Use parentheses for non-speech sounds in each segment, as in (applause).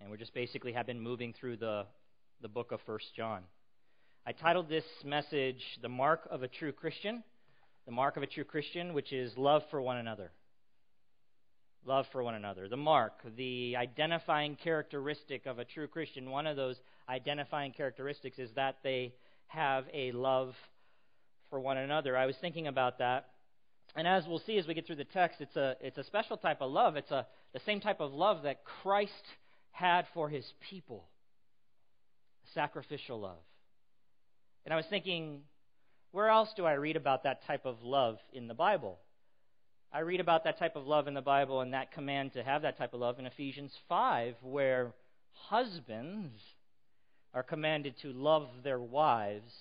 And we just basically have been moving through the, the book of First John. I titled this message, The Mark of a True Christian. The mark of a true Christian, which is love for one another. Love for one another. The mark, the identifying characteristic of a true Christian, one of those identifying characteristics is that they have a love for one another. I was thinking about that. And as we'll see as we get through the text, it's a, it's a special type of love. It's a, the same type of love that Christ had for his people sacrificial love. And I was thinking, where else do I read about that type of love in the Bible? I read about that type of love in the Bible and that command to have that type of love in Ephesians 5, where husbands are commanded to love their wives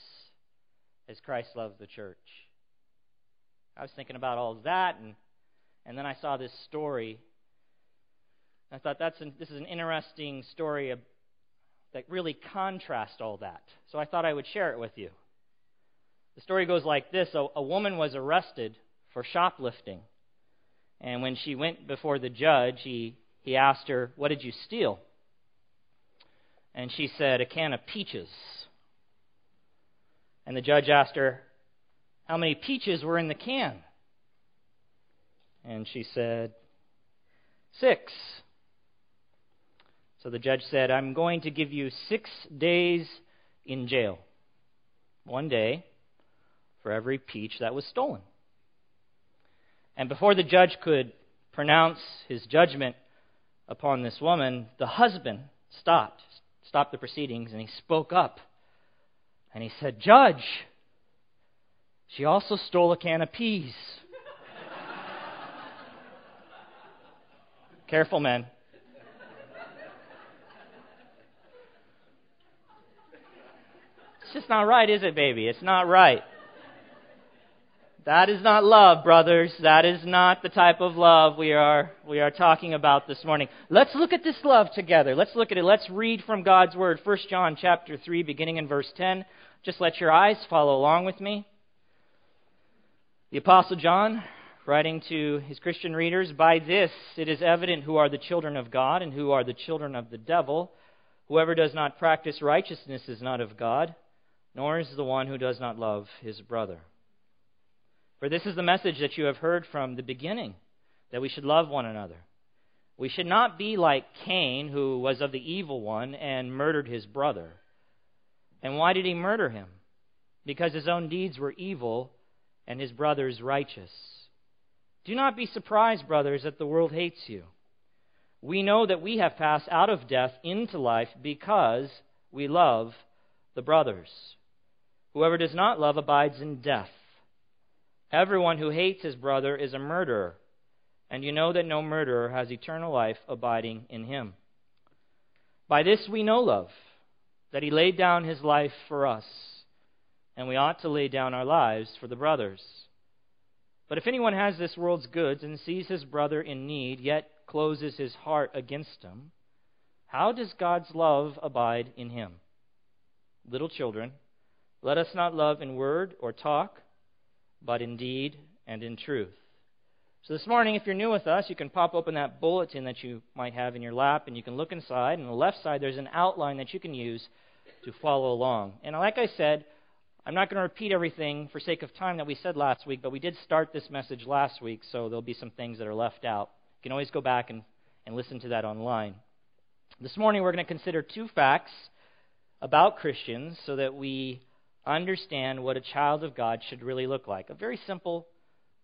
as Christ loved the church. I was thinking about all of that, and, and then I saw this story. I thought that's an, this is an interesting story of, that really contrasts all that. So I thought I would share it with you. The story goes like this a, a woman was arrested for shoplifting. And when she went before the judge, he, he asked her, What did you steal? And she said, A can of peaches. And the judge asked her, How many peaches were in the can? And she said, Six. So the judge said, I'm going to give you six days in jail. One day for every peach that was stolen. And before the judge could pronounce his judgment upon this woman, the husband stopped, stopped the proceedings, and he spoke up. And he said, Judge, she also stole a can of peas. (laughs) Careful, men. It's just not right, is it, baby? It's not right. That is not love, brothers. That is not the type of love we are, we are talking about this morning. Let's look at this love together. Let's look at it. Let's read from God's Word. 1 John chapter 3, beginning in verse 10. Just let your eyes follow along with me. The Apostle John, writing to his Christian readers, By this it is evident who are the children of God and who are the children of the devil. Whoever does not practice righteousness is not of God, nor is the one who does not love his brother. For this is the message that you have heard from the beginning that we should love one another. We should not be like Cain, who was of the evil one and murdered his brother. And why did he murder him? Because his own deeds were evil and his brother's righteous. Do not be surprised, brothers, that the world hates you. We know that we have passed out of death into life because we love the brothers. Whoever does not love abides in death. Everyone who hates his brother is a murderer, and you know that no murderer has eternal life abiding in him. By this we know love, that he laid down his life for us, and we ought to lay down our lives for the brothers. But if anyone has this world's goods and sees his brother in need, yet closes his heart against him, how does God's love abide in him? Little children, let us not love in word or talk but in deed and in truth. So this morning, if you're new with us, you can pop open that bulletin that you might have in your lap, and you can look inside. And on the left side, there's an outline that you can use to follow along. And like I said, I'm not going to repeat everything for sake of time that we said last week, but we did start this message last week, so there'll be some things that are left out. You can always go back and, and listen to that online. This morning, we're going to consider two facts about Christians so that we understand what a child of God should really look like. A very simple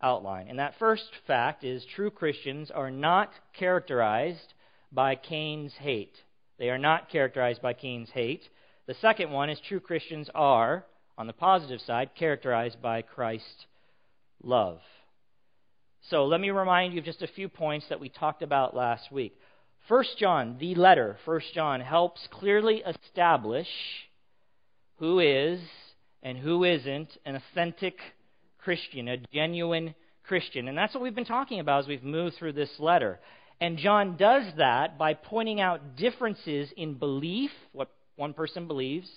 outline. And that first fact is true Christians are not characterized by Cain's hate. They are not characterized by Cain's hate. The second one is true Christians are, on the positive side, characterized by Christ's love. So let me remind you of just a few points that we talked about last week. First John, the letter, First John, helps clearly establish who is and who isn't an authentic Christian, a genuine Christian. And that's what we've been talking about as we've moved through this letter. And John does that by pointing out differences in belief, what one person believes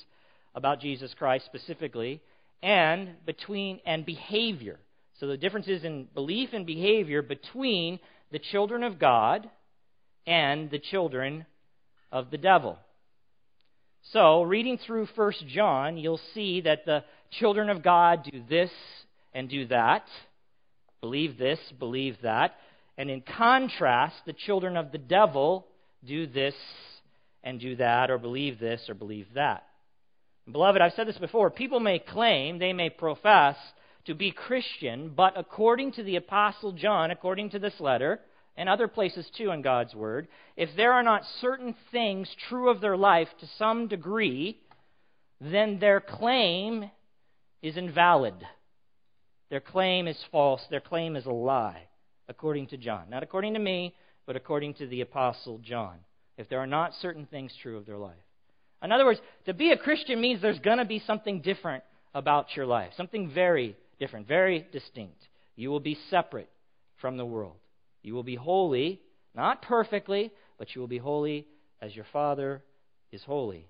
about Jesus Christ specifically, and between and behavior. So the differences in belief and behavior between the children of God and the children of the devil. So, reading through 1 John, you'll see that the children of God do this and do that, believe this, believe that. And in contrast, the children of the devil do this and do that, or believe this or believe that. Beloved, I've said this before. People may claim, they may profess to be Christian, but according to the Apostle John, according to this letter, and other places too in God's Word, if there are not certain things true of their life to some degree, then their claim is invalid. Their claim is false. Their claim is a lie, according to John. Not according to me, but according to the Apostle John. If there are not certain things true of their life. In other words, to be a Christian means there's going to be something different about your life, something very different, very distinct. You will be separate from the world. You will be holy, not perfectly, but you will be holy as your Father is holy.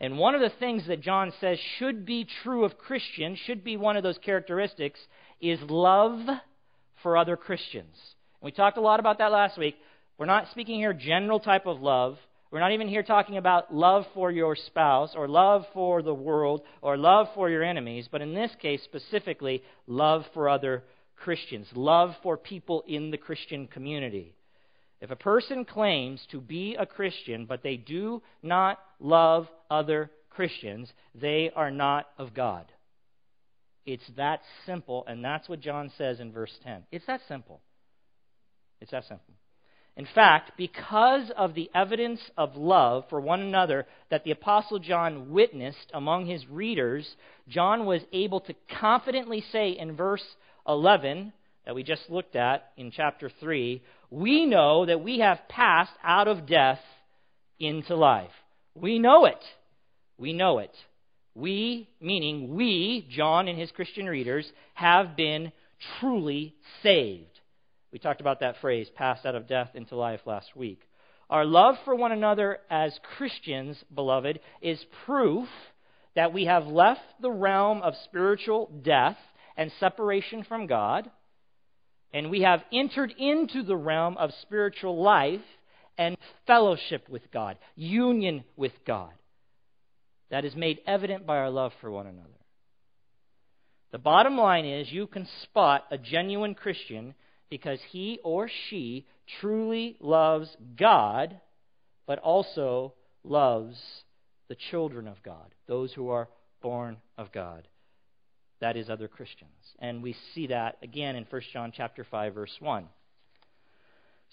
And one of the things that John says should be true of Christians, should be one of those characteristics, is love for other Christians. And we talked a lot about that last week. We're not speaking here general type of love. We're not even here talking about love for your spouse or love for the world or love for your enemies, but in this case specifically, love for other Christians, love for people in the Christian community. If a person claims to be a Christian, but they do not love other Christians, they are not of God. It's that simple, and that's what John says in verse 10. It's that simple. It's that simple. In fact, because of the evidence of love for one another that the Apostle John witnessed among his readers, John was able to confidently say in verse 11 that we just looked at in chapter 3, we know that we have passed out of death into life. We know it. We know it. We, meaning we, John and his Christian readers, have been truly saved. We talked about that phrase, passed out of death into life, last week. Our love for one another as Christians, beloved, is proof that we have left the realm of spiritual death and separation from God, and we have entered into the realm of spiritual life and fellowship with God, union with God. That is made evident by our love for one another. The bottom line is you can spot a genuine Christian because he or she truly loves God, but also loves the children of God, those who are born of God that is other Christians. And we see that again in 1 John chapter 5 verse 1.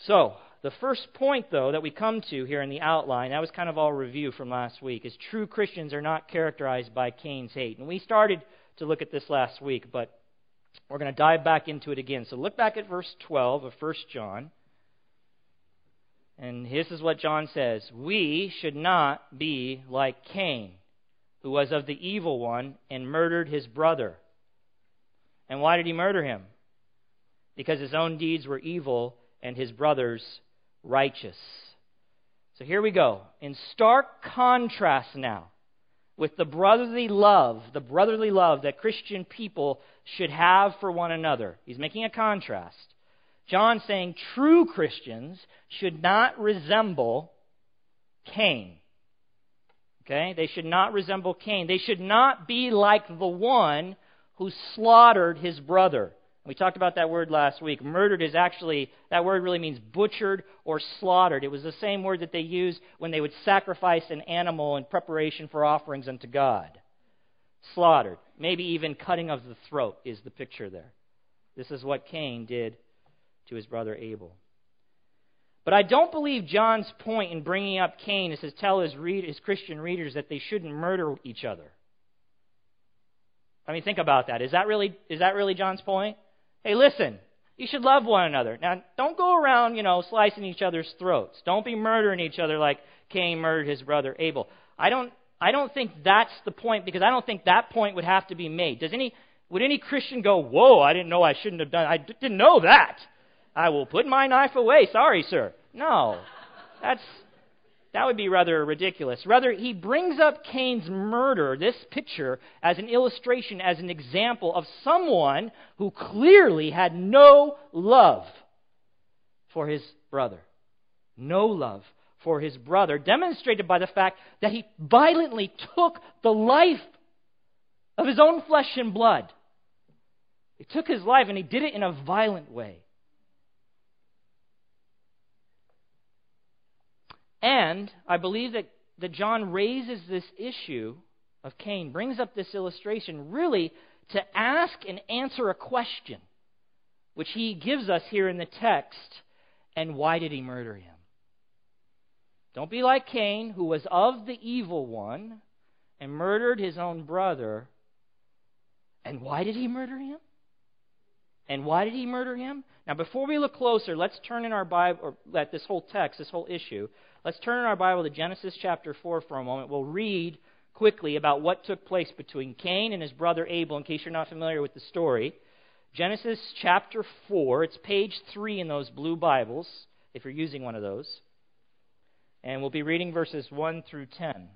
So, the first point though that we come to here in the outline, that was kind of all review from last week, is true Christians are not characterized by Cain's hate. And we started to look at this last week, but we're going to dive back into it again. So look back at verse 12 of 1 John. And this is what John says We should not be like Cain who was of the evil one and murdered his brother. And why did he murder him? Because his own deeds were evil and his brother's righteous. So here we go. In stark contrast now with the brotherly love, the brotherly love that Christian people should have for one another. He's making a contrast. John saying true Christians should not resemble Cain. Okay? They should not resemble Cain. They should not be like the one who slaughtered his brother. We talked about that word last week. Murdered is actually, that word really means butchered or slaughtered. It was the same word that they used when they would sacrifice an animal in preparation for offerings unto God. Slaughtered. Maybe even cutting of the throat is the picture there. This is what Cain did to his brother Abel. But I don't believe John's point in bringing up Cain is to tell his, read, his Christian readers that they shouldn't murder each other. I mean, think about that. Is that really, is that really John's point? Hey, listen, you should love one another. Now, don't go around, you know, slicing each other's throats. Don't be murdering each other like Cain murdered his brother Abel. I don't, I don't think that's the point because I don't think that point would have to be made. Does any, would any Christian go, whoa, I didn't know I shouldn't have done, I didn't know that. I will put my knife away. Sorry, sir. No. That's that would be rather ridiculous. Rather, he brings up Cain's murder, this picture, as an illustration, as an example of someone who clearly had no love for his brother. No love for his brother, demonstrated by the fact that he violently took the life of his own flesh and blood. He took his life and he did it in a violent way. And I believe that, that John raises this issue of Cain, brings up this illustration really to ask and answer a question, which he gives us here in the text. And why did he murder him? Don't be like Cain, who was of the evil one and murdered his own brother. And why did he murder him? And why did he murder him? Now, before we look closer, let's turn in our Bible, or at this whole text, this whole issue. Let's turn our Bible to Genesis chapter 4 for a moment. We'll read quickly about what took place between Cain and his brother Abel, in case you're not familiar with the story. Genesis chapter 4, it's page 3 in those blue Bibles, if you're using one of those. And we'll be reading verses 1 through 10.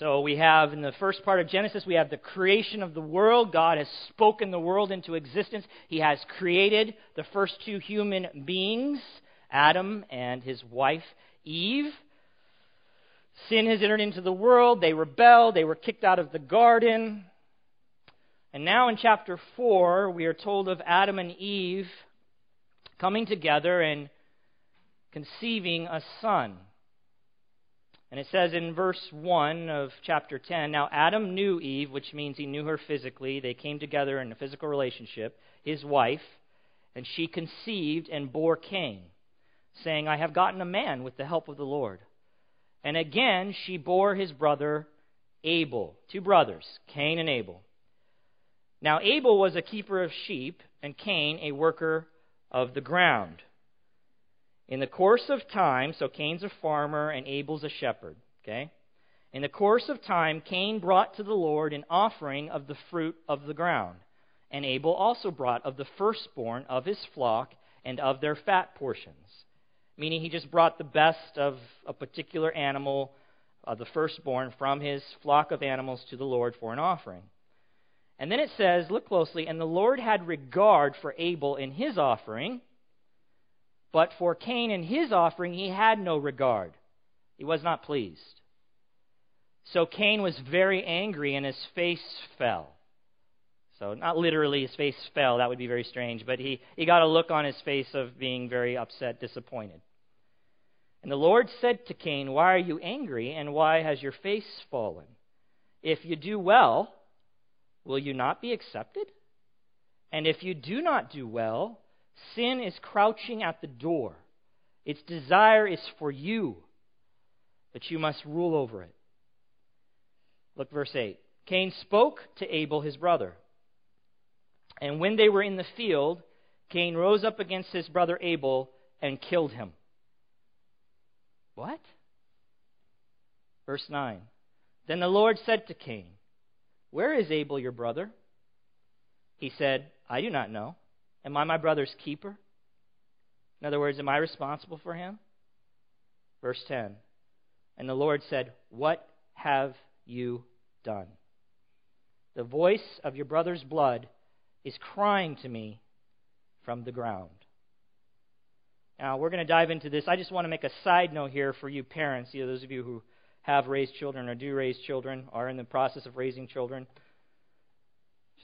So we have in the first part of Genesis, we have the creation of the world. God has spoken the world into existence. He has created the first two human beings, Adam and his wife Eve. Sin has entered into the world. They rebelled. They were kicked out of the garden. And now in chapter 4, we are told of Adam and Eve coming together and conceiving a son. And it says in verse 1 of chapter 10 Now Adam knew Eve, which means he knew her physically. They came together in a physical relationship, his wife, and she conceived and bore Cain, saying, I have gotten a man with the help of the Lord. And again she bore his brother Abel, two brothers, Cain and Abel. Now Abel was a keeper of sheep, and Cain a worker of the ground. In the course of time, so Cain's a farmer and Abel's a shepherd, okay? In the course of time, Cain brought to the Lord an offering of the fruit of the ground, and Abel also brought of the firstborn of his flock and of their fat portions. Meaning he just brought the best of a particular animal, uh, the firstborn, from his flock of animals to the Lord for an offering. And then it says, look closely, and the Lord had regard for Abel in his offering, but for Cain and his offering he had no regard. He was not pleased. So Cain was very angry and his face fell. So, not literally his face fell, that would be very strange, but he, he got a look on his face of being very upset, disappointed. And the Lord said to Cain, Why are you angry, and why has your face fallen? If you do well, will you not be accepted? And if you do not do well, sin is crouching at the door. Its desire is for you, but you must rule over it. Look, verse 8. Cain spoke to Abel, his brother. And when they were in the field, Cain rose up against his brother Abel and killed him. What? Verse 9. Then the Lord said to Cain, where is Abel your brother? He said, I do not know. Am I my brother's keeper? In other words, am I responsible for him? Verse 10 And the Lord said, What have you done? The voice of your brother's blood is crying to me from the ground. Now, we're going to dive into this. I just want to make a side note here for you parents, you know, those of you who have raised children or do raise children, are in the process of raising children.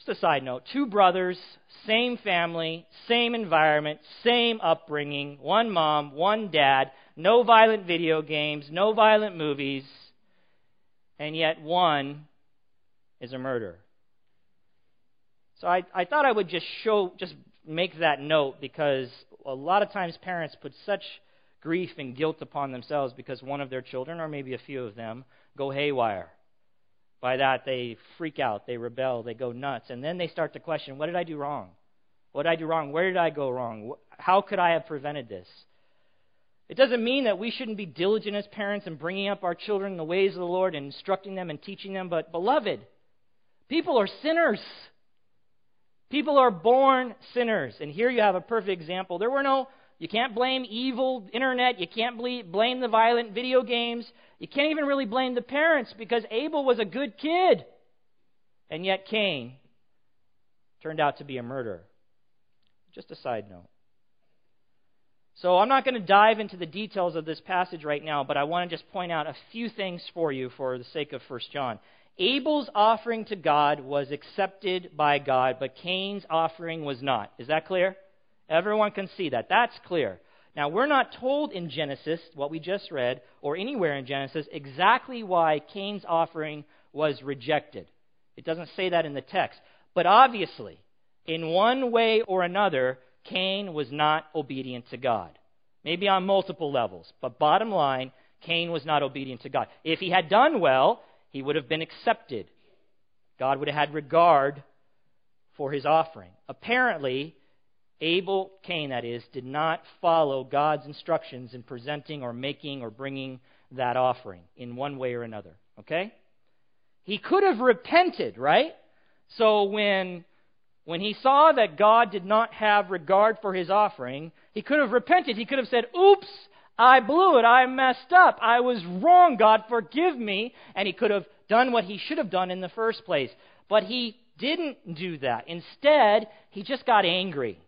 Just a side note two brothers, same family, same environment, same upbringing, one mom, one dad, no violent video games, no violent movies, and yet one is a murderer. So I, I thought I would just show, just make that note because a lot of times parents put such grief and guilt upon themselves because one of their children, or maybe a few of them, go haywire. By that, they freak out, they rebel, they go nuts, and then they start to question what did I do wrong? What did I do wrong? Where did I go wrong? How could I have prevented this? It doesn't mean that we shouldn't be diligent as parents in bringing up our children in the ways of the Lord and instructing them and teaching them, but beloved, people are sinners. People are born sinners. And here you have a perfect example. There were no you can't blame evil internet. You can't blame the violent video games. You can't even really blame the parents because Abel was a good kid. And yet Cain turned out to be a murderer. Just a side note. So I'm not going to dive into the details of this passage right now, but I want to just point out a few things for you for the sake of 1 John. Abel's offering to God was accepted by God, but Cain's offering was not. Is that clear? Everyone can see that. That's clear. Now, we're not told in Genesis, what we just read, or anywhere in Genesis, exactly why Cain's offering was rejected. It doesn't say that in the text. But obviously, in one way or another, Cain was not obedient to God. Maybe on multiple levels, but bottom line, Cain was not obedient to God. If he had done well, he would have been accepted. God would have had regard for his offering. Apparently, Abel, Cain that is, did not follow God's instructions in presenting or making or bringing that offering in one way or another. Okay? He could have repented, right? So when when he saw that God did not have regard for his offering, he could have repented. He could have said, Oops, I blew it. I messed up. I was wrong. God, forgive me. And he could have done what he should have done in the first place. But he didn't do that. Instead, he just got angry.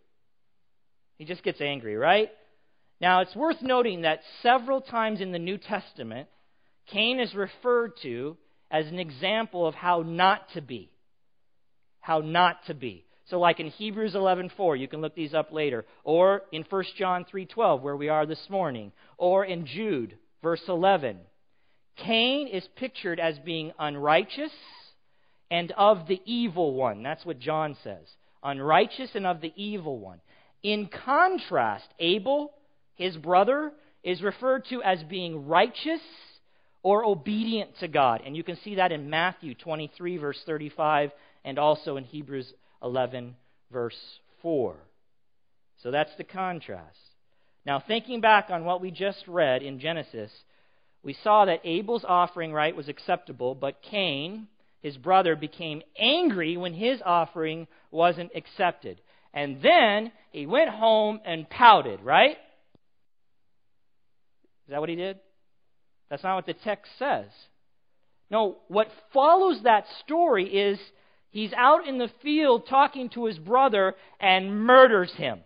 He just gets angry, right? Now, it's worth noting that several times in the New Testament, Cain is referred to as an example of how not to be. How not to be. So like in Hebrews 11:4, you can look these up later, or in 1 John 3:12 where we are this morning, or in Jude verse 11. Cain is pictured as being unrighteous and of the evil one. That's what John says. Unrighteous and of the evil one. In contrast, Abel, his brother, is referred to as being righteous or obedient to God. And you can see that in Matthew 23, verse 35, and also in Hebrews 11, verse 4. So that's the contrast. Now, thinking back on what we just read in Genesis, we saw that Abel's offering, right, was acceptable, but Cain, his brother, became angry when his offering wasn't accepted. And then he went home and pouted, right? Is that what he did? That's not what the text says. No, what follows that story is He's out in the field talking to his brother and murders him.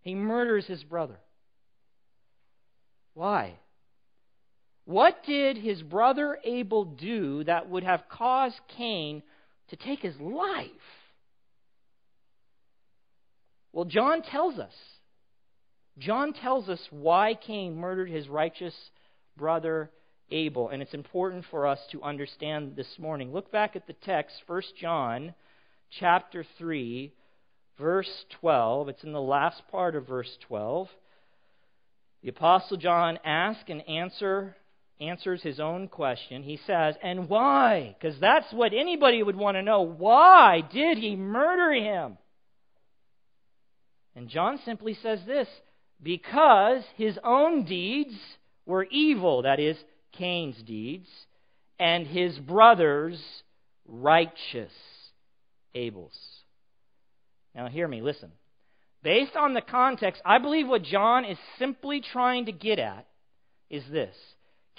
He murders his brother. Why? What did his brother Abel do that would have caused Cain to take his life? Well, John tells us. John tells us why Cain murdered his righteous brother Abel. And it's important for us to understand this morning. Look back at the text, 1 John chapter 3, verse 12. It's in the last part of verse 12. The apostle John asks and answer answers his own question. He says, "And why?" Because that's what anybody would want to know. Why did he murder him? And John simply says this, because his own deeds were evil, that is Cain's deeds, and his brother's righteous Abel's. Now, hear me, listen. Based on the context, I believe what John is simply trying to get at is this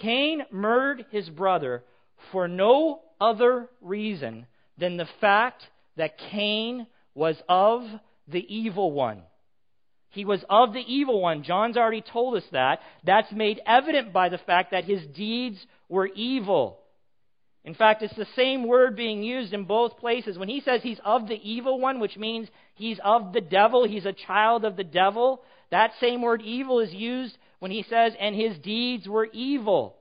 Cain murdered his brother for no other reason than the fact that Cain was of the evil one. He was of the evil one. John's already told us that. That's made evident by the fact that his deeds were evil. In fact, it's the same word being used in both places. When he says he's of the evil one, which means he's of the devil, he's a child of the devil, that same word evil is used when he says, and his deeds were evil.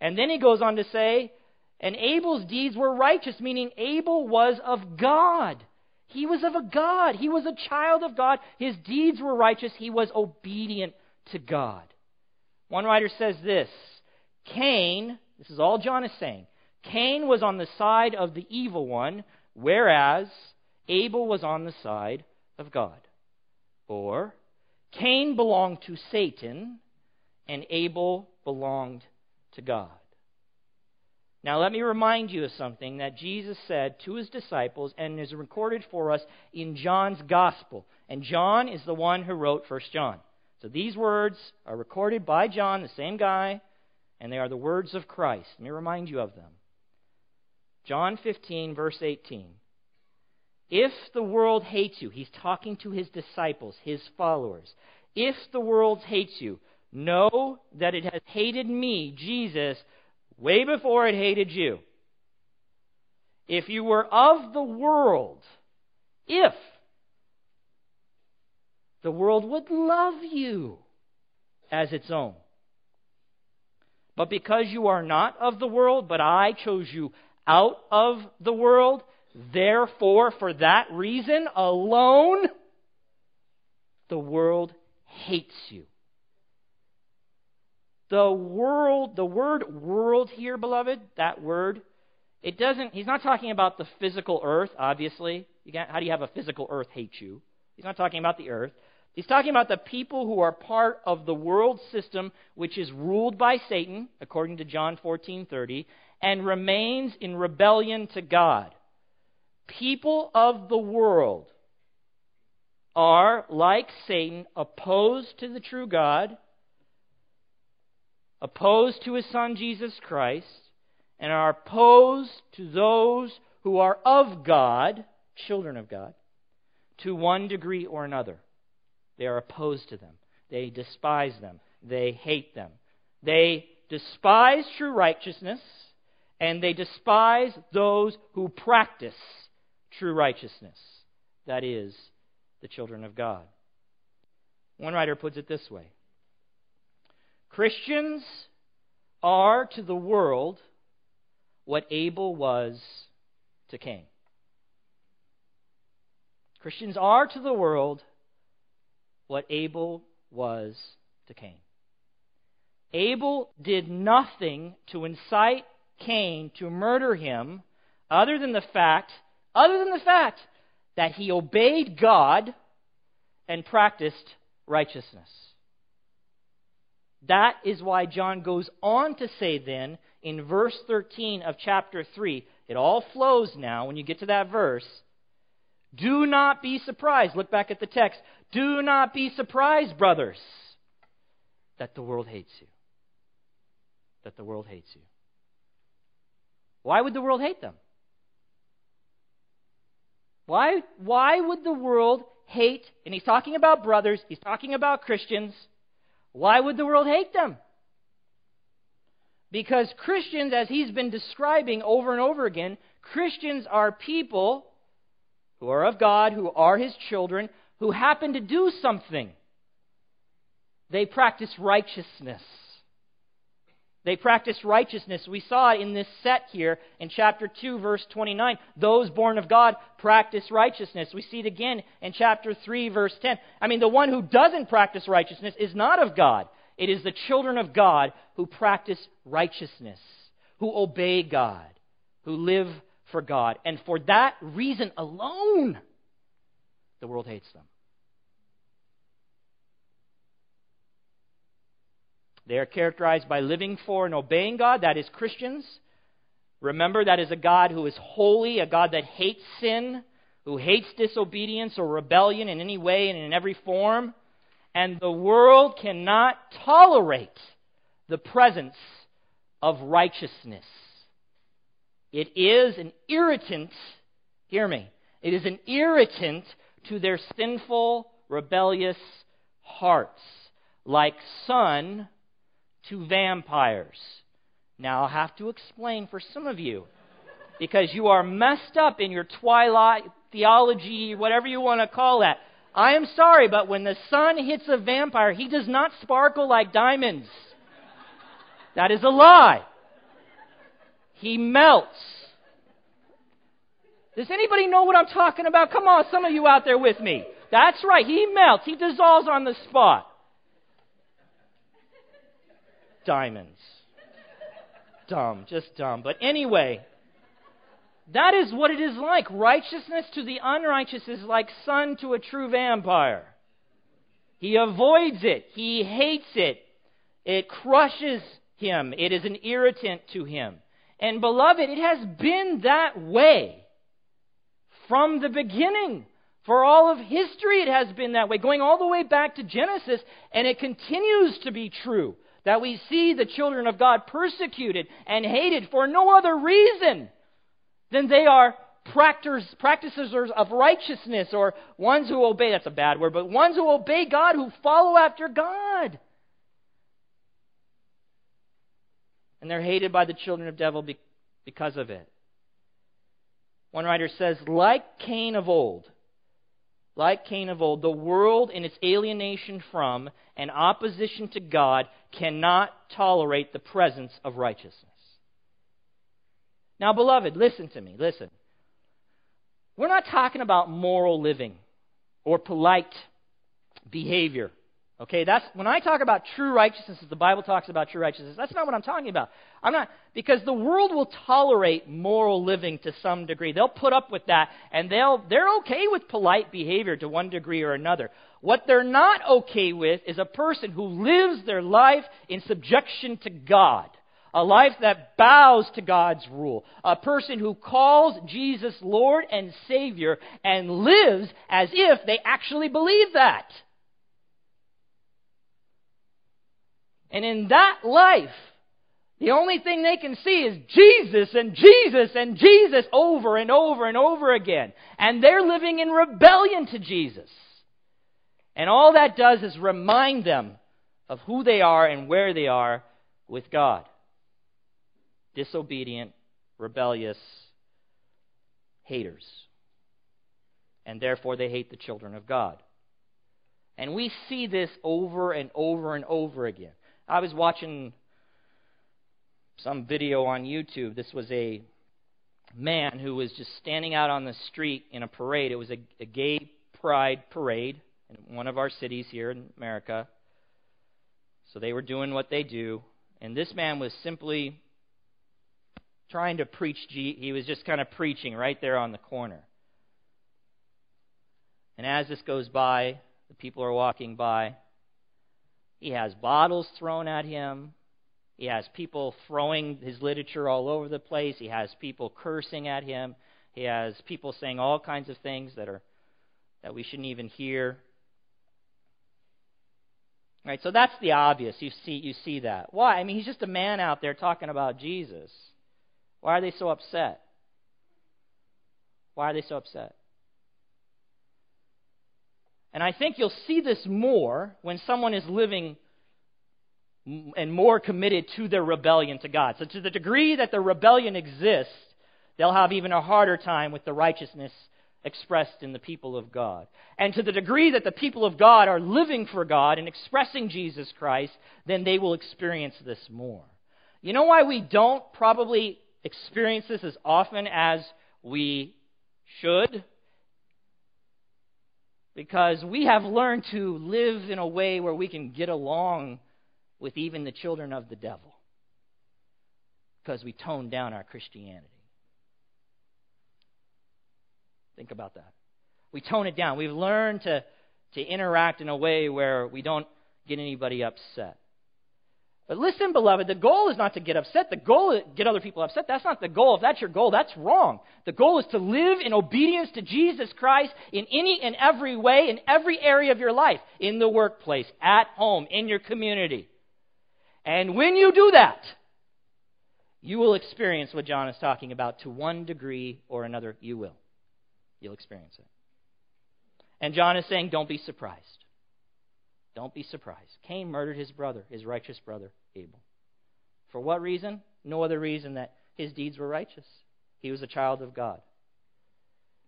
And then he goes on to say, and Abel's deeds were righteous, meaning Abel was of God. He was of a God. He was a child of God. His deeds were righteous. He was obedient to God. One writer says this Cain, this is all John is saying, Cain was on the side of the evil one, whereas Abel was on the side of God. Or, Cain belonged to Satan, and Abel belonged to God. Now, let me remind you of something that Jesus said to his disciples and is recorded for us in John's Gospel. And John is the one who wrote 1 John. So these words are recorded by John, the same guy, and they are the words of Christ. Let me remind you of them. John 15, verse 18. If the world hates you, he's talking to his disciples, his followers. If the world hates you, know that it has hated me, Jesus, way before it hated you. If you were of the world, if the world would love you as its own. But because you are not of the world, but I chose you out of the world, therefore, for that reason alone, the world hates you. The world, the word world here, beloved, that word, it doesn't, he's not talking about the physical earth, obviously. how do you have a physical earth hate you? He's not talking about the earth. He's talking about the people who are part of the world system which is ruled by Satan, according to John 14:30, and remains in rebellion to God. People of the world are, like Satan, opposed to the true God, opposed to his son Jesus Christ, and are opposed to those who are of God, children of God, to one degree or another. They are opposed to them. They despise them. They hate them. They despise true righteousness, and they despise those who practice true righteousness. That is, the children of God. One writer puts it this way Christians are to the world what Abel was to Cain. Christians are to the world what Abel was to Cain. Abel did nothing to incite Cain to murder him other than the fact, other than the fact that he obeyed God and practiced righteousness. That is why John goes on to say then in verse 13 of chapter 3, it all flows now when you get to that verse. Do not be surprised. Look back at the text. Do not be surprised, brothers, that the world hates you. That the world hates you. Why would the world hate them? Why, why would the world hate, and he's talking about brothers, he's talking about Christians, why would the world hate them? Because Christians, as he's been describing over and over again, Christians are people who are of God, who are his children, who happen to do something. They practice righteousness. They practice righteousness. We saw it in this set here in chapter 2, verse 29. Those born of God practice righteousness. We see it again in chapter 3, verse 10. I mean, the one who doesn't practice righteousness is not of God. It is the children of God who practice righteousness, who obey God, who live for God. And for that reason alone, the world hates them. They are characterized by living for and obeying God, that is, Christians. Remember, that is a God who is holy, a God that hates sin, who hates disobedience or rebellion in any way and in every form. And the world cannot tolerate the presence of righteousness. It is an irritant, hear me, it is an irritant to their sinful, rebellious hearts, like sun to vampires. Now, I'll have to explain for some of you because you are messed up in your twilight theology, whatever you want to call that. I am sorry, but when the sun hits a vampire, he does not sparkle like diamonds. That is a lie. He melts. Does anybody know what I'm talking about? Come on, some of you out there with me. That's right. He melts. He dissolves on the spot diamonds. dumb, just dumb. But anyway, that is what it is like. Righteousness to the unrighteous is like sun to a true vampire. He avoids it, he hates it, it crushes him, it is an irritant to him. And beloved, it has been that way from the beginning. For all of history, it has been that way, going all the way back to Genesis, and it continues to be true that we see the children of God persecuted and hated for no other reason than they are practices of righteousness or ones who obey. That's a bad word, but ones who obey God, who follow after God. And they're hated by the children of devil because of it. One writer says, like Cain of old, like Cain of old, the world in its alienation from and opposition to God cannot tolerate the presence of righteousness. Now, beloved, listen to me. Listen. We're not talking about moral living or polite behavior. Okay, that's when I talk about true righteousness, as the Bible talks about true righteousness, that's not what I'm talking about. I'm not because the world will tolerate moral living to some degree. They'll put up with that and they'll they're okay with polite behavior to one degree or another. What they're not okay with is a person who lives their life in subjection to God. A life that bows to God's rule. A person who calls Jesus Lord and Savior and lives as if they actually believe that. And in that life, the only thing they can see is Jesus and Jesus and Jesus over and over and over again. And they're living in rebellion to Jesus. And all that does is remind them of who they are and where they are with God. Disobedient, rebellious haters. And therefore they hate the children of God. And we see this over and over and over again. I was watching some video on YouTube. This was a man who was just standing out on the street in a parade. It was a, a gay pride parade in one of our cities here in America. So they were doing what they do. And this man was simply trying to preach. He was just kind of preaching right there on the corner. And as this goes by, the people are walking by. He has bottles thrown at him. He has people throwing his literature all over the place. He has people cursing at him. He has people saying all kinds of things that are that we shouldn't even hear. Right, so that's the obvious. You see you see that. Why? I mean, he's just a man out there talking about Jesus. Why are they so upset? Why are they so upset? And I think you'll see this more when someone is living and more committed to their rebellion to God. So, to the degree that the rebellion exists, they'll have even a harder time with the righteousness expressed in the people of God. And to the degree that the people of God are living for God and expressing Jesus Christ, then they will experience this more. You know why we don't probably experience this as often as we should? Because we have learned to live in a way where we can get along with even the children of the devil because we tone down our Christianity. Think about that. We tone it down. We've learned to, to interact in a way where we don't get anybody upset. But listen, beloved, the goal is not to get upset. The goal is to get other people upset. That's not the goal. If that's your goal, that's wrong. The goal is to live in obedience to Jesus Christ in any and every way, in every area of your life, in the workplace, at home, in your community. And when you do that, you will experience what John is talking about to one degree or another. You will. You'll experience it. And John is saying, don't be surprised. Don't be surprised. Cain murdered his brother, his righteous brother. Abel. For what reason? No other reason that his deeds were righteous. He was a child of God.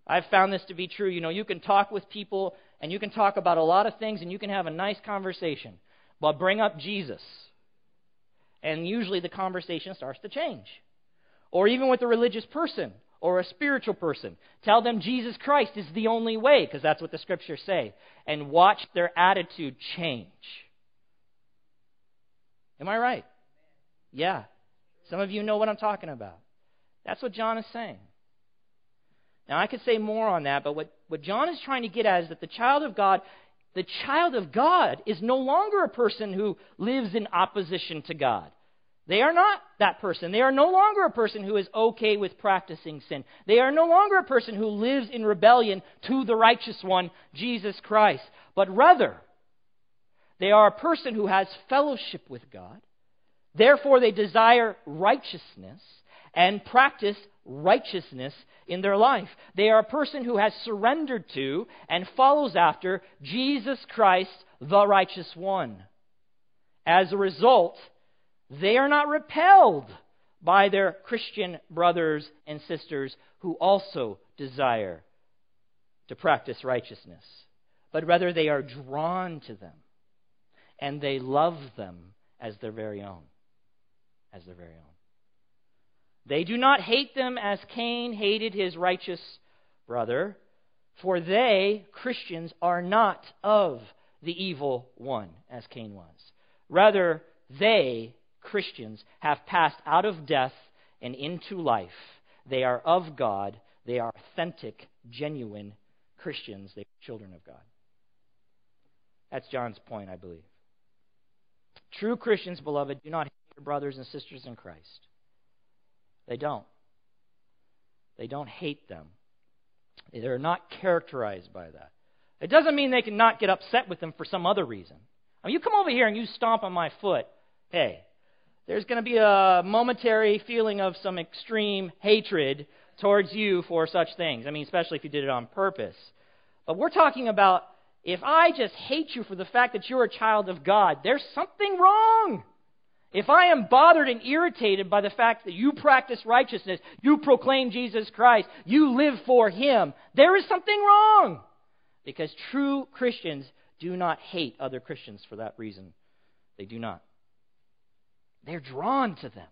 I've found this to be true. You know, you can talk with people and you can talk about a lot of things and you can have a nice conversation, but bring up Jesus. And usually the conversation starts to change. Or even with a religious person or a spiritual person. Tell them Jesus Christ is the only way, because that's what the scriptures say. And watch their attitude change. Am I right? Yeah. Some of you know what I'm talking about. That's what John is saying. Now, I could say more on that, but what, what John is trying to get at is that the child of God, the child of God is no longer a person who lives in opposition to God. They are not that person. They are no longer a person who is okay with practicing sin. They are no longer a person who lives in rebellion to the righteous one, Jesus Christ. But rather, they are a person who has fellowship with God. Therefore, they desire righteousness and practice righteousness in their life. They are a person who has surrendered to and follows after Jesus Christ, the righteous one. As a result, they are not repelled by their Christian brothers and sisters who also desire to practice righteousness, but rather they are drawn to them and they love them as their very own. As their very own. They do not hate them as Cain hated his righteous brother, for they, Christians, are not of the evil one, as Cain was. Rather, they, Christians, have passed out of death and into life. They are of God. They are authentic, genuine Christians. They are children of God. That's John's point, I believe. True Christians, beloved, do not hate their brothers and sisters in Christ. They don't. They don't hate them. They're not characterized by that. It doesn't mean they can not get upset with them for some other reason. I mean, you come over here and you stomp on my foot. Hey, there's going to be a momentary feeling of some extreme hatred towards you for such things. I mean, especially if you did it on purpose. But we're talking about if I just hate you for the fact that you're a child of God, there's something wrong. If I am bothered and irritated by the fact that you practice righteousness, you proclaim Jesus Christ, you live for Him, there is something wrong. Because true Christians do not hate other Christians for that reason. They do not. They're drawn to them.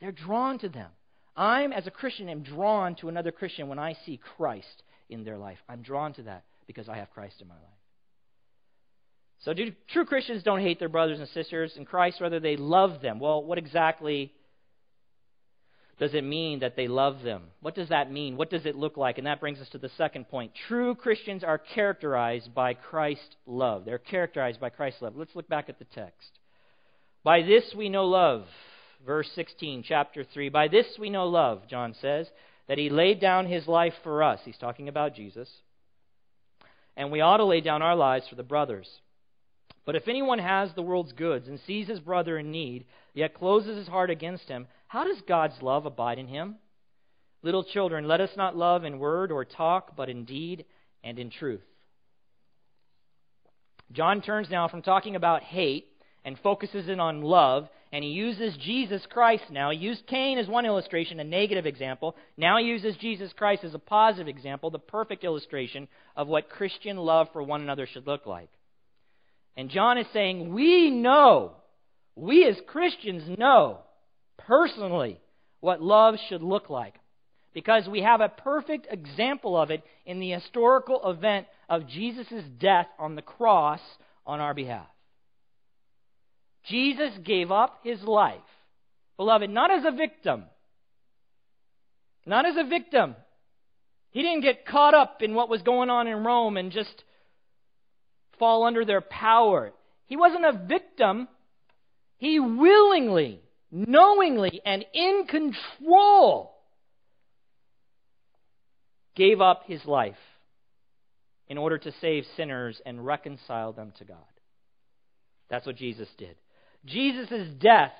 They're drawn to them. I'm, as a Christian, am drawn to another Christian when I see Christ in their life. I'm drawn to that because I have Christ in my life. So, do true Christians don't hate their brothers and sisters in Christ, rather, they love them. Well, what exactly does it mean that they love them? What does that mean? What does it look like? And that brings us to the second point. True Christians are characterized by Christ's love. They're characterized by Christ's love. Let's look back at the text. By this we know love. Verse 16, chapter 3. By this we know love, John says, that he laid down his life for us. He's talking about Jesus and we ought to lay down our lives for the brothers. But if anyone has the world's goods and sees his brother in need, yet closes his heart against him, how does God's love abide in him? Little children, let us not love in word or talk, but in deed and in truth. John turns now from talking about hate and focuses in on love and he uses Jesus Christ now. He used Cain as one illustration, a negative example. Now he uses Jesus Christ as a positive example, the perfect illustration of what Christian love for one another should look like. And John is saying, we know, we as Christians know personally what love should look like. Because we have a perfect example of it in the historical event of Jesus' death on the cross on our behalf. Jesus gave up his life, beloved, not as a victim. Not as a victim. He didn't get caught up in what was going on in Rome and just fall under their power. He wasn't a victim. He willingly, knowingly, and in control gave up his life in order to save sinners and reconcile them to God. That's what Jesus did. Jesus' death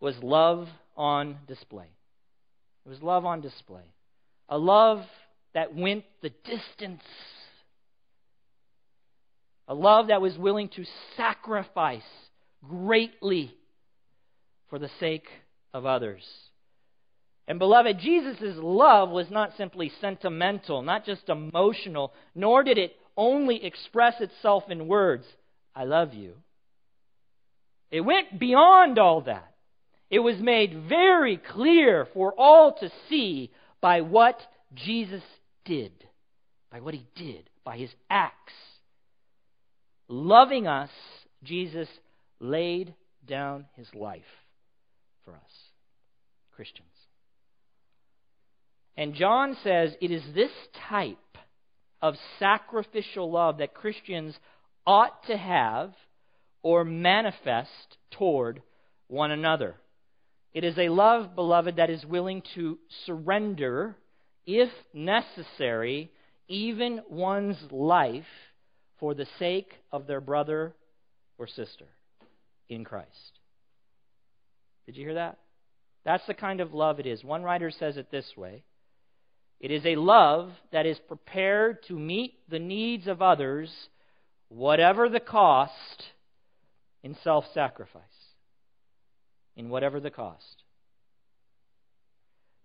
was love on display. It was love on display. A love that went the distance. A love that was willing to sacrifice greatly for the sake of others. And beloved, Jesus' love was not simply sentimental, not just emotional, nor did it only express itself in words I love you. It went beyond all that. It was made very clear for all to see by what Jesus did, by what he did, by his acts. Loving us, Jesus laid down his life for us, Christians. And John says it is this type of sacrificial love that Christians ought to have or manifest toward one another. It is a love, beloved, that is willing to surrender, if necessary, even one's life for the sake of their brother or sister in Christ. Did you hear that? That's the kind of love it is. One writer says it this way It is a love that is prepared to meet the needs of others, whatever the cost, in self sacrifice. In whatever the cost.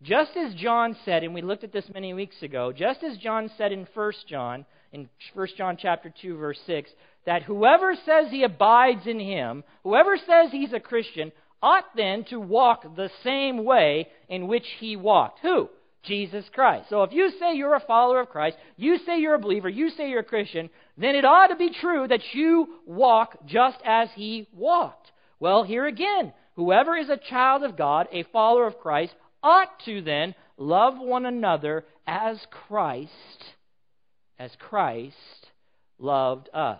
Just as John said, and we looked at this many weeks ago, just as John said in 1 John, in 1 John chapter 2 verse 6, that whoever says he abides in him, whoever says he's a Christian, ought then to walk the same way in which he walked. Who? Jesus Christ. So if you say you're a follower of Christ, you say you're a believer, you say you're a Christian, then it ought to be true that you walk just as he walked. Well, here again, whoever is a child of God, a follower of Christ, ought to then love one another as Christ as Christ loved us.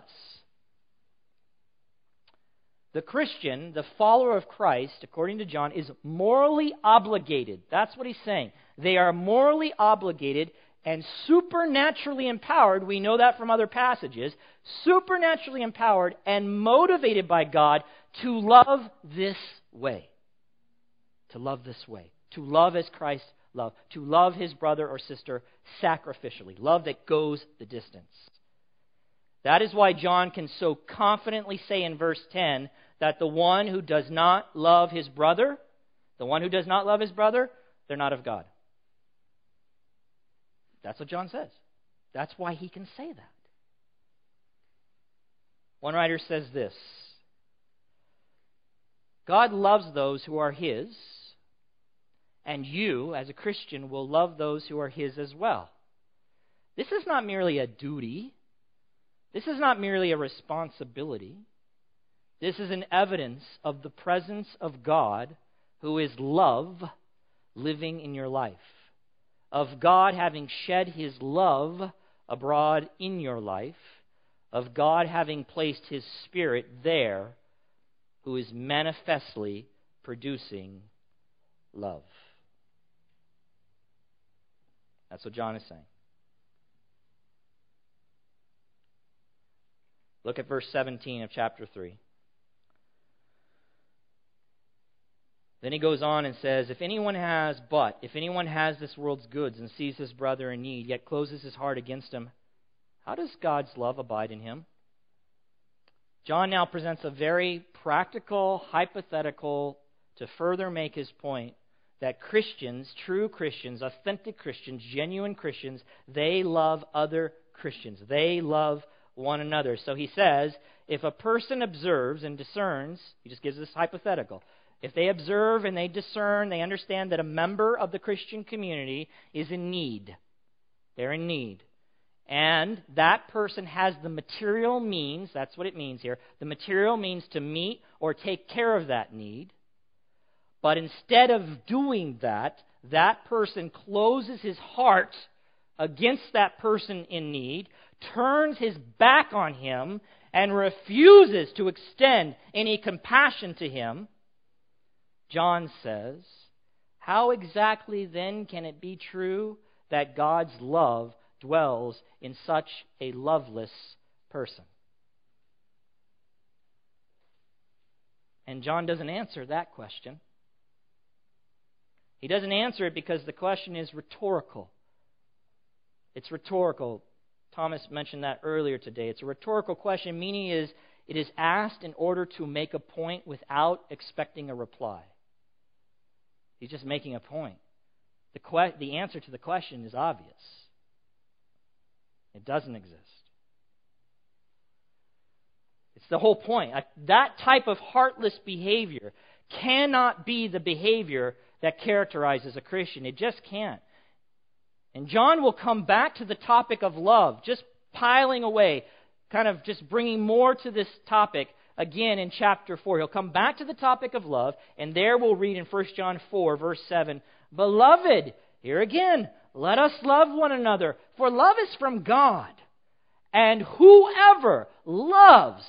The Christian, the follower of Christ, according to John, is morally obligated. That's what he's saying. They are morally obligated and supernaturally empowered. We know that from other passages. Supernaturally empowered and motivated by God to love this way. To love this way. To love as Christ loved. To love his brother or sister sacrificially. Love that goes the distance. That is why John can so confidently say in verse 10 that the one who does not love his brother, the one who does not love his brother, they're not of God. That's what John says. That's why he can say that. One writer says this God loves those who are his, and you, as a Christian, will love those who are his as well. This is not merely a duty. This is not merely a responsibility. This is an evidence of the presence of God, who is love, living in your life. Of God having shed his love abroad in your life. Of God having placed his Spirit there, who is manifestly producing love. That's what John is saying. Look at verse 17 of chapter 3. Then he goes on and says, If anyone has, but, if anyone has this world's goods and sees his brother in need, yet closes his heart against him, how does God's love abide in him? John now presents a very practical, hypothetical, to further make his point that Christians, true Christians, authentic Christians, genuine Christians, they love other Christians. They love one another. So he says, if a person observes and discerns, he just gives this hypothetical. If they observe and they discern, they understand that a member of the Christian community is in need. They're in need. And that person has the material means, that's what it means here, the material means to meet or take care of that need. But instead of doing that, that person closes his heart against that person in need, turns his back on him, and refuses to extend any compassion to him John says, How exactly then can it be true that God's love dwells in such a loveless person? And John doesn't answer that question. He doesn't answer it because the question is rhetorical. It's rhetorical. Thomas mentioned that earlier today. It's a rhetorical question, meaning is it is asked in order to make a point without expecting a reply. He's just making a point. The, que- the answer to the question is obvious it doesn't exist. It's the whole point. That type of heartless behavior cannot be the behavior that characterizes a Christian. It just can't. And John will come back to the topic of love, just piling away, kind of just bringing more to this topic again in chapter 4. He'll come back to the topic of love, and there we'll read in 1 John 4, verse 7 Beloved, here again, let us love one another, for love is from God. And whoever loves,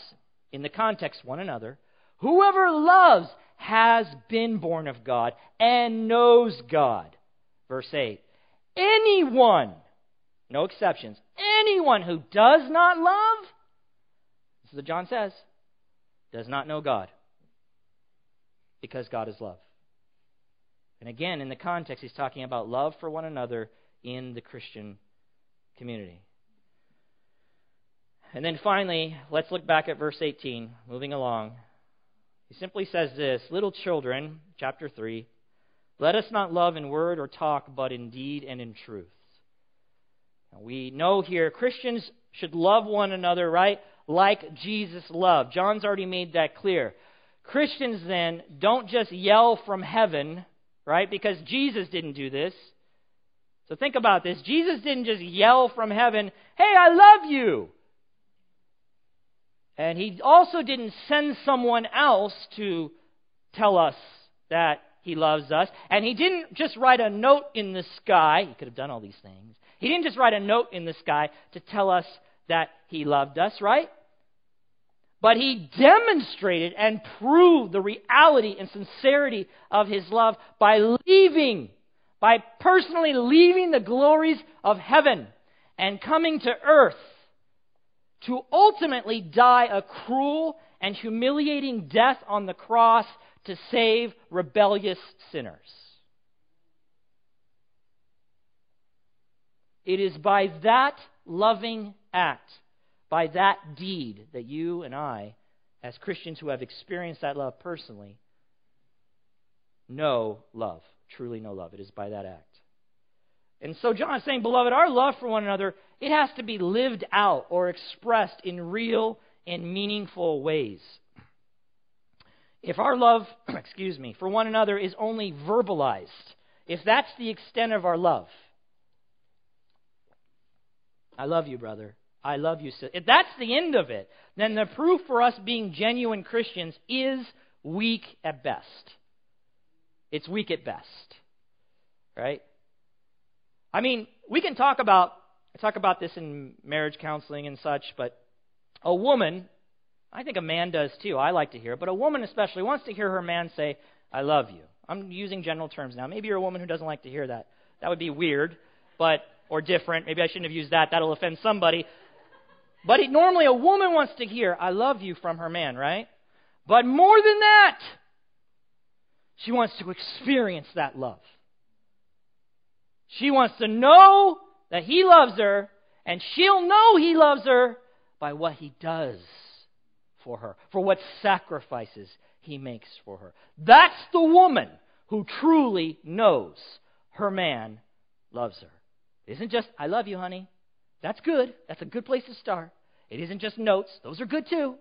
in the context one another, whoever loves has been born of God and knows God. Verse 8 Anyone, no exceptions, anyone who does not love, this is what John says, does not know God because God is love. And again, in the context, he's talking about love for one another in the Christian community. And then finally, let's look back at verse 18, moving along. He simply says this Little children, chapter 3, let us not love in word or talk, but in deed and in truth. Now, we know here Christians should love one another, right? Like Jesus loved. John's already made that clear. Christians then don't just yell from heaven, right? Because Jesus didn't do this. So think about this. Jesus didn't just yell from heaven, Hey, I love you. And he also didn't send someone else to tell us that he loves us. And he didn't just write a note in the sky. He could have done all these things. He didn't just write a note in the sky to tell us that he loved us, right? But he demonstrated and proved the reality and sincerity of his love by leaving, by personally leaving the glories of heaven and coming to earth to ultimately die a cruel and humiliating death on the cross to save rebellious sinners. It is by that loving act, by that deed, that you and I, as Christians who have experienced that love personally, know love, truly know love. It is by that act. And so John is saying, Beloved, our love for one another, it has to be lived out or expressed in real and meaningful ways. If our love, (clears throat) excuse me, for one another is only verbalized, if that's the extent of our love, I love you, brother. I love you. If that's the end of it, then the proof for us being genuine Christians is weak at best. It's weak at best. Right? I mean, we can talk about I talk about this in marriage counseling and such, but a woman, I think a man does too. I like to hear it, but a woman especially wants to hear her man say, "I love you." I'm using general terms now. Maybe you're a woman who doesn't like to hear that. That would be weird, but or different. Maybe I shouldn't have used that. That'll offend somebody. But it, normally a woman wants to hear, I love you from her man, right? But more than that, she wants to experience that love. She wants to know that he loves her, and she'll know he loves her by what he does for her, for what sacrifices he makes for her. That's the woman who truly knows her man loves her. It isn't just, I love you, honey. That's good. That's a good place to start. It isn't just notes, those are good too.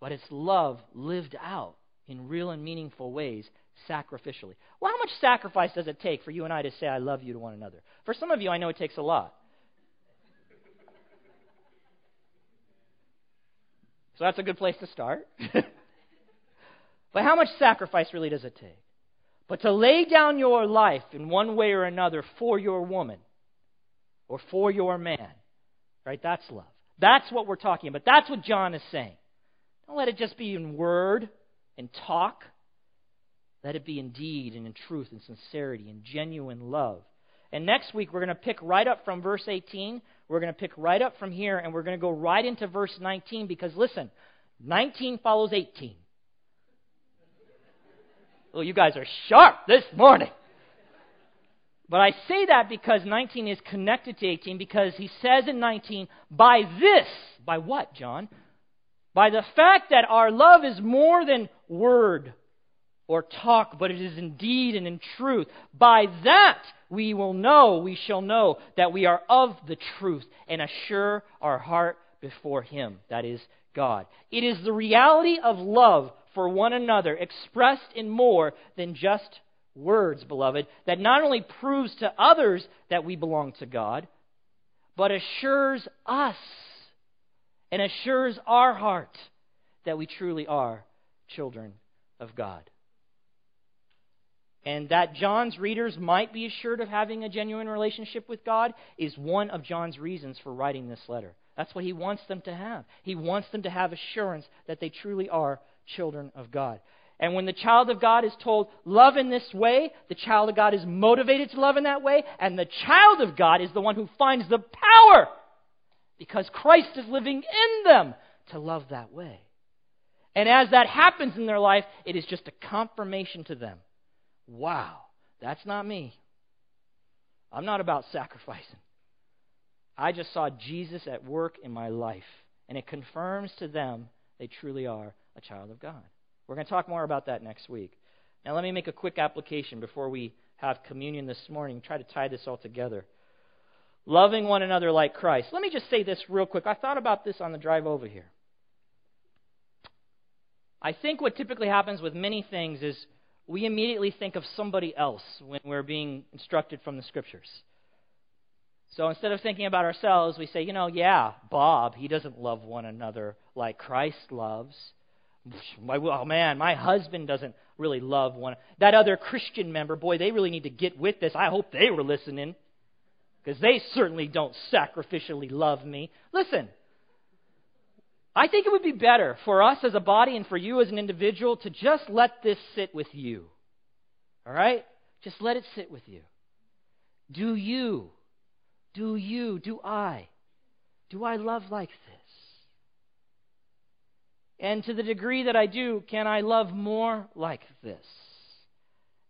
But it's love lived out in real and meaningful ways sacrificially. Well, how much sacrifice does it take for you and I to say, I love you to one another? For some of you, I know it takes a lot. So that's a good place to start. (laughs) but how much sacrifice really does it take? But to lay down your life in one way or another for your woman or for your man, right? That's love. That's what we're talking about. That's what John is saying. Don't let it just be in word and talk. Let it be in deed and in truth and sincerity and genuine love. And next week, we're going to pick right up from verse 18. We're going to pick right up from here, and we're going to go right into verse 19 because, listen, 19 follows 18. Well, you guys are sharp this morning. But I say that because 19 is connected to 18 because he says in 19, by this, by what, John? By the fact that our love is more than word or talk, but it is in deed and in truth. By that we will know, we shall know that we are of the truth and assure our heart before Him, that is God. It is the reality of love for one another expressed in more than just words, beloved, that not only proves to others that we belong to God, but assures us and assures our heart that we truly are children of God and that John's readers might be assured of having a genuine relationship with God is one of John's reasons for writing this letter. That's what he wants them to have. He wants them to have assurance that they truly are children of God. And when the child of God is told, love in this way, the child of God is motivated to love in that way, and the child of God is the one who finds the power because Christ is living in them to love that way. And as that happens in their life, it is just a confirmation to them Wow, that's not me. I'm not about sacrificing. I just saw Jesus at work in my life, and it confirms to them they truly are a child of God. We're going to talk more about that next week. Now, let me make a quick application before we have communion this morning, try to tie this all together. Loving one another like Christ. Let me just say this real quick. I thought about this on the drive over here. I think what typically happens with many things is we immediately think of somebody else when we're being instructed from the scriptures. So instead of thinking about ourselves, we say, you know, yeah, Bob, he doesn't love one another like Christ loves. Oh man, my husband doesn't really love one. That other Christian member, boy, they really need to get with this. I hope they were listening because they certainly don't sacrificially love me. Listen, I think it would be better for us as a body and for you as an individual to just let this sit with you. All right? Just let it sit with you. Do you, do you, do I, do I love like this? And to the degree that I do, can I love more like this?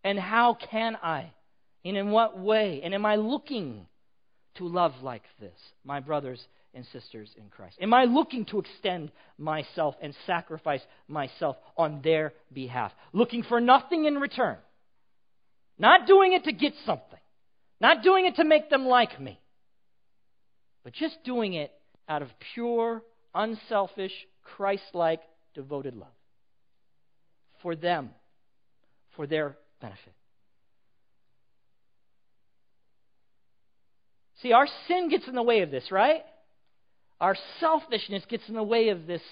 And how can I? And in what way? And am I looking to love like this, my brothers and sisters in Christ? Am I looking to extend myself and sacrifice myself on their behalf? Looking for nothing in return. Not doing it to get something. Not doing it to make them like me. But just doing it out of pure, unselfish, Christ like, devoted love. For them. For their benefit. See, our sin gets in the way of this, right? Our selfishness gets in the way of this,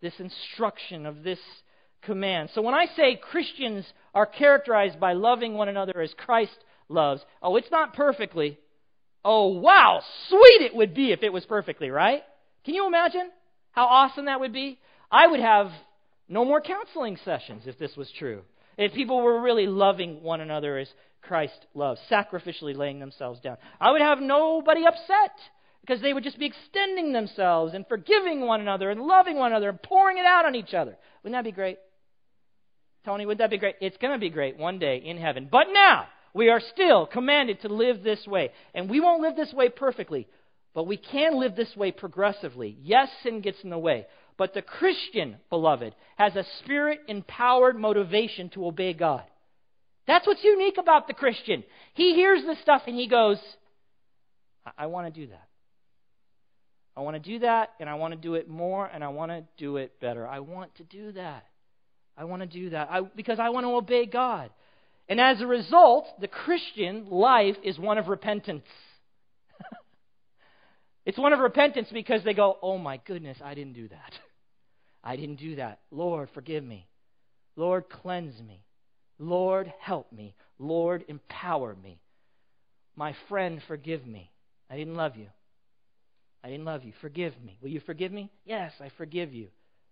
this instruction, of this command. So when I say Christians are characterized by loving one another as Christ loves, oh, it's not perfectly. Oh, wow, sweet it would be if it was perfectly, right? Can you imagine how awesome that would be? I would have no more counseling sessions if this was true. If people were really loving one another as Christ loves, sacrificially laying themselves down, I would have nobody upset because they would just be extending themselves and forgiving one another and loving one another and pouring it out on each other. Wouldn't that be great? Tony, wouldn't that be great? It's going to be great one day in heaven. But now, we are still commanded to live this way. And we won't live this way perfectly, but we can live this way progressively. Yes, sin gets in the way. But the Christian, beloved, has a spirit empowered motivation to obey God. That's what's unique about the Christian. He hears this stuff and he goes, I, I want to do that. I want to do that, and I want to do it more, and I want to do it better. I want to do that. I want to do that I, because I want to obey God. And as a result, the Christian life is one of repentance. It's one of repentance because they go, Oh my goodness, I didn't do that. (laughs) I didn't do that. Lord, forgive me. Lord, cleanse me. Lord, help me. Lord, empower me. My friend, forgive me. I didn't love you. I didn't love you. Forgive me. Will you forgive me? Yes, I forgive you.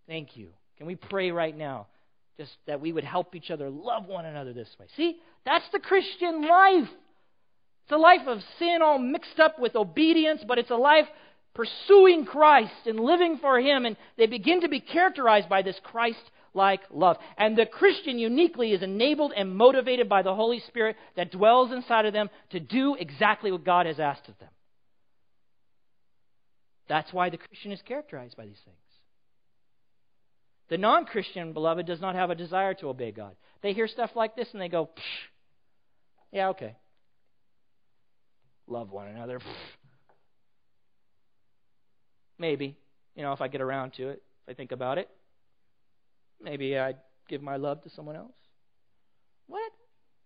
Thank you. Can we pray right now just that we would help each other love one another this way? See, that's the Christian life. It's a life of sin all mixed up with obedience, but it's a life pursuing Christ and living for Him, and they begin to be characterized by this Christ like love. And the Christian uniquely is enabled and motivated by the Holy Spirit that dwells inside of them to do exactly what God has asked of them. That's why the Christian is characterized by these things. The non Christian, beloved, does not have a desire to obey God. They hear stuff like this and they go, yeah, okay. Love one another. Maybe, you know, if I get around to it, if I think about it, maybe I'd give my love to someone else. What?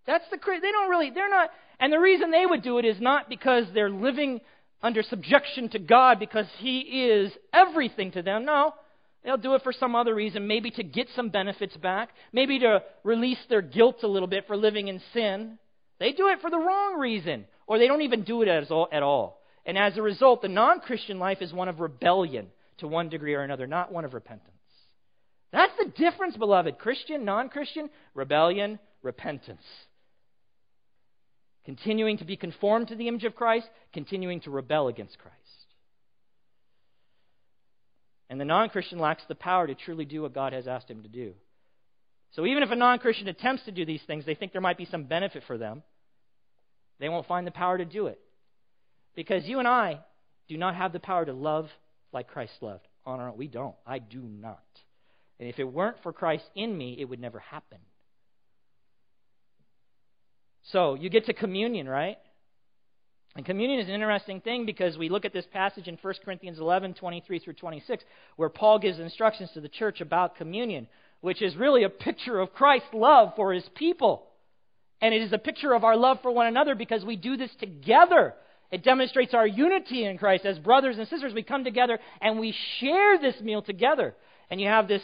That's the they don't really they're not and the reason they would do it is not because they're living under subjection to God because He is everything to them. No, they'll do it for some other reason, maybe to get some benefits back, maybe to release their guilt a little bit for living in sin. They do it for the wrong reason, or they don't even do it at all. And as a result, the non Christian life is one of rebellion to one degree or another, not one of repentance. That's the difference, beloved. Christian, non Christian, rebellion, repentance continuing to be conformed to the image of Christ, continuing to rebel against Christ. And the non Christian lacks the power to truly do what God has asked him to do. So even if a non Christian attempts to do these things, they think there might be some benefit for them. They won't find the power to do it. Because you and I do not have the power to love like Christ loved on our own. We don't. I do not. And if it weren't for Christ in me, it would never happen. So you get to communion, right? And communion is an interesting thing because we look at this passage in 1 Corinthians 11, 23 through 26, where Paul gives instructions to the church about communion, which is really a picture of Christ's love for his people. And it is a picture of our love for one another because we do this together. It demonstrates our unity in Christ. As brothers and sisters, we come together and we share this meal together. And you have this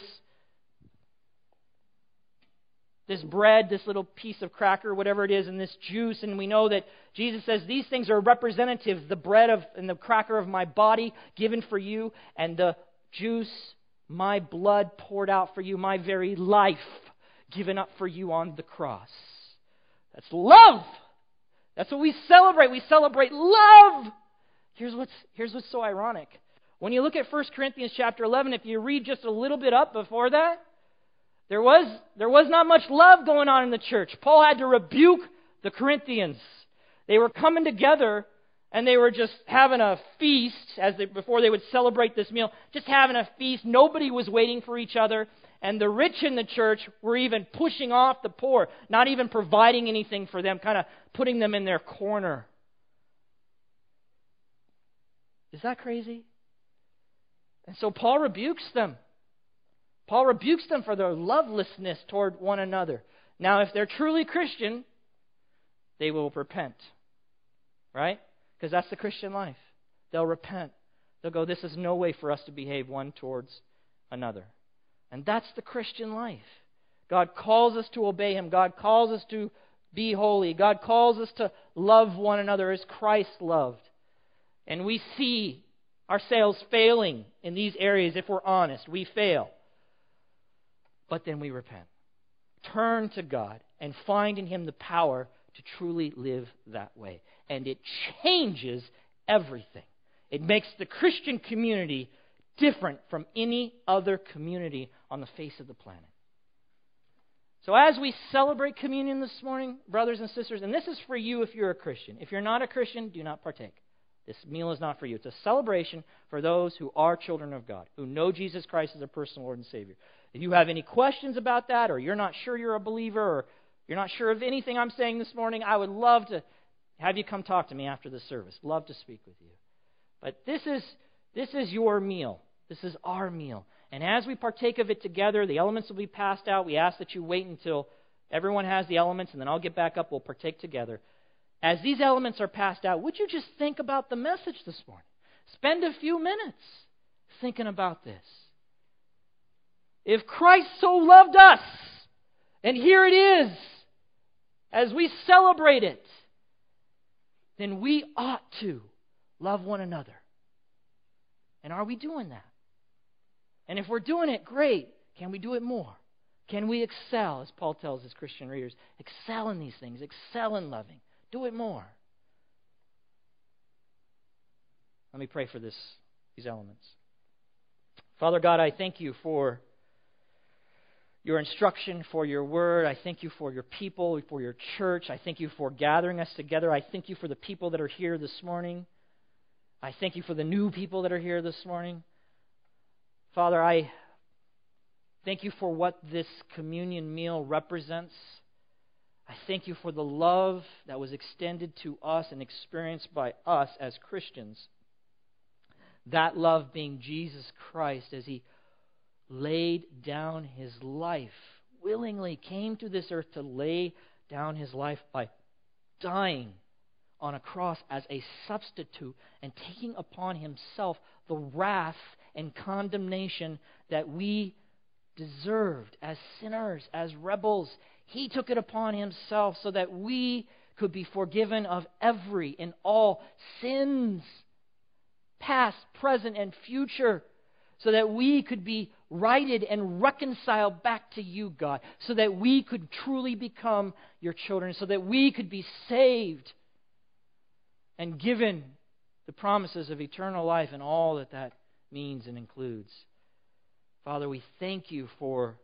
this bread, this little piece of cracker, whatever it is, and this juice. And we know that Jesus says these things are representatives the bread of, and the cracker of my body given for you, and the juice, my blood poured out for you, my very life given up for you on the cross. That's love. That's what we celebrate. We celebrate love. Here's what's, here's what's so ironic. When you look at 1 Corinthians chapter 11, if you read just a little bit up before that, there was, there was not much love going on in the church. Paul had to rebuke the Corinthians. They were coming together and they were just having a feast as they, before they would celebrate this meal, just having a feast. Nobody was waiting for each other. And the rich in the church were even pushing off the poor, not even providing anything for them, kind of putting them in their corner. Is that crazy? And so Paul rebukes them. Paul rebukes them for their lovelessness toward one another. Now, if they're truly Christian, they will repent. Right? Because that's the Christian life. They'll repent. They'll go, This is no way for us to behave one towards another. And that's the Christian life. God calls us to obey Him. God calls us to be holy. God calls us to love one another as Christ loved. And we see ourselves failing in these areas if we're honest. We fail but then we repent. Turn to God and find in Him the power to truly live that way. And it changes everything. It makes the Christian community different from any other community on the face of the planet. So, as we celebrate communion this morning, brothers and sisters, and this is for you if you're a Christian. If you're not a Christian, do not partake. This meal is not for you. It's a celebration for those who are children of God, who know Jesus Christ as their personal Lord and Savior. If you have any questions about that, or you're not sure you're a believer, or you're not sure of anything I'm saying this morning, I would love to have you come talk to me after the service. Love to speak with you. But this is this is your meal. This is our meal. And as we partake of it together, the elements will be passed out. We ask that you wait until everyone has the elements, and then I'll get back up. We'll partake together. As these elements are passed out, would you just think about the message this morning? Spend a few minutes thinking about this. If Christ so loved us, and here it is, as we celebrate it, then we ought to love one another. And are we doing that? And if we're doing it, great. Can we do it more? Can we excel, as Paul tells his Christian readers? Excel in these things, excel in loving. Do it more. Let me pray for this, these elements. Father God, I thank you for your instruction, for your word. I thank you for your people, for your church. I thank you for gathering us together. I thank you for the people that are here this morning. I thank you for the new people that are here this morning. Father, I thank you for what this communion meal represents. I thank you for the love that was extended to us and experienced by us as Christians. That love being Jesus Christ as he laid down his life, willingly came to this earth to lay down his life by dying on a cross as a substitute and taking upon himself the wrath and condemnation that we deserved as sinners, as rebels. He took it upon himself so that we could be forgiven of every and all sins, past, present, and future, so that we could be righted and reconciled back to you, God, so that we could truly become your children, so that we could be saved and given the promises of eternal life and all that that means and includes. Father, we thank you for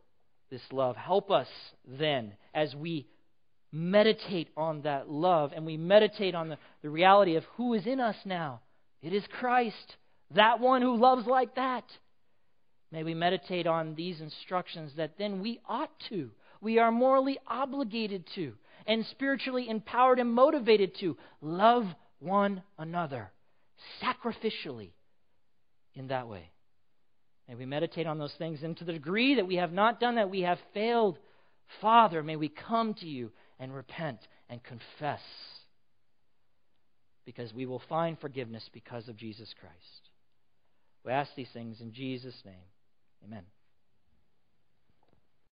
this love. Help us then as we meditate on that love and we meditate on the, the reality of who is in us now. It is Christ, that one who loves like that. May we meditate on these instructions that then we ought to, we are morally obligated to, and spiritually empowered and motivated to love one another sacrificially in that way. May we meditate on those things, and to the degree that we have not done that, we have failed. Father, may we come to you and repent and confess because we will find forgiveness because of Jesus Christ. We ask these things in Jesus' name. Amen.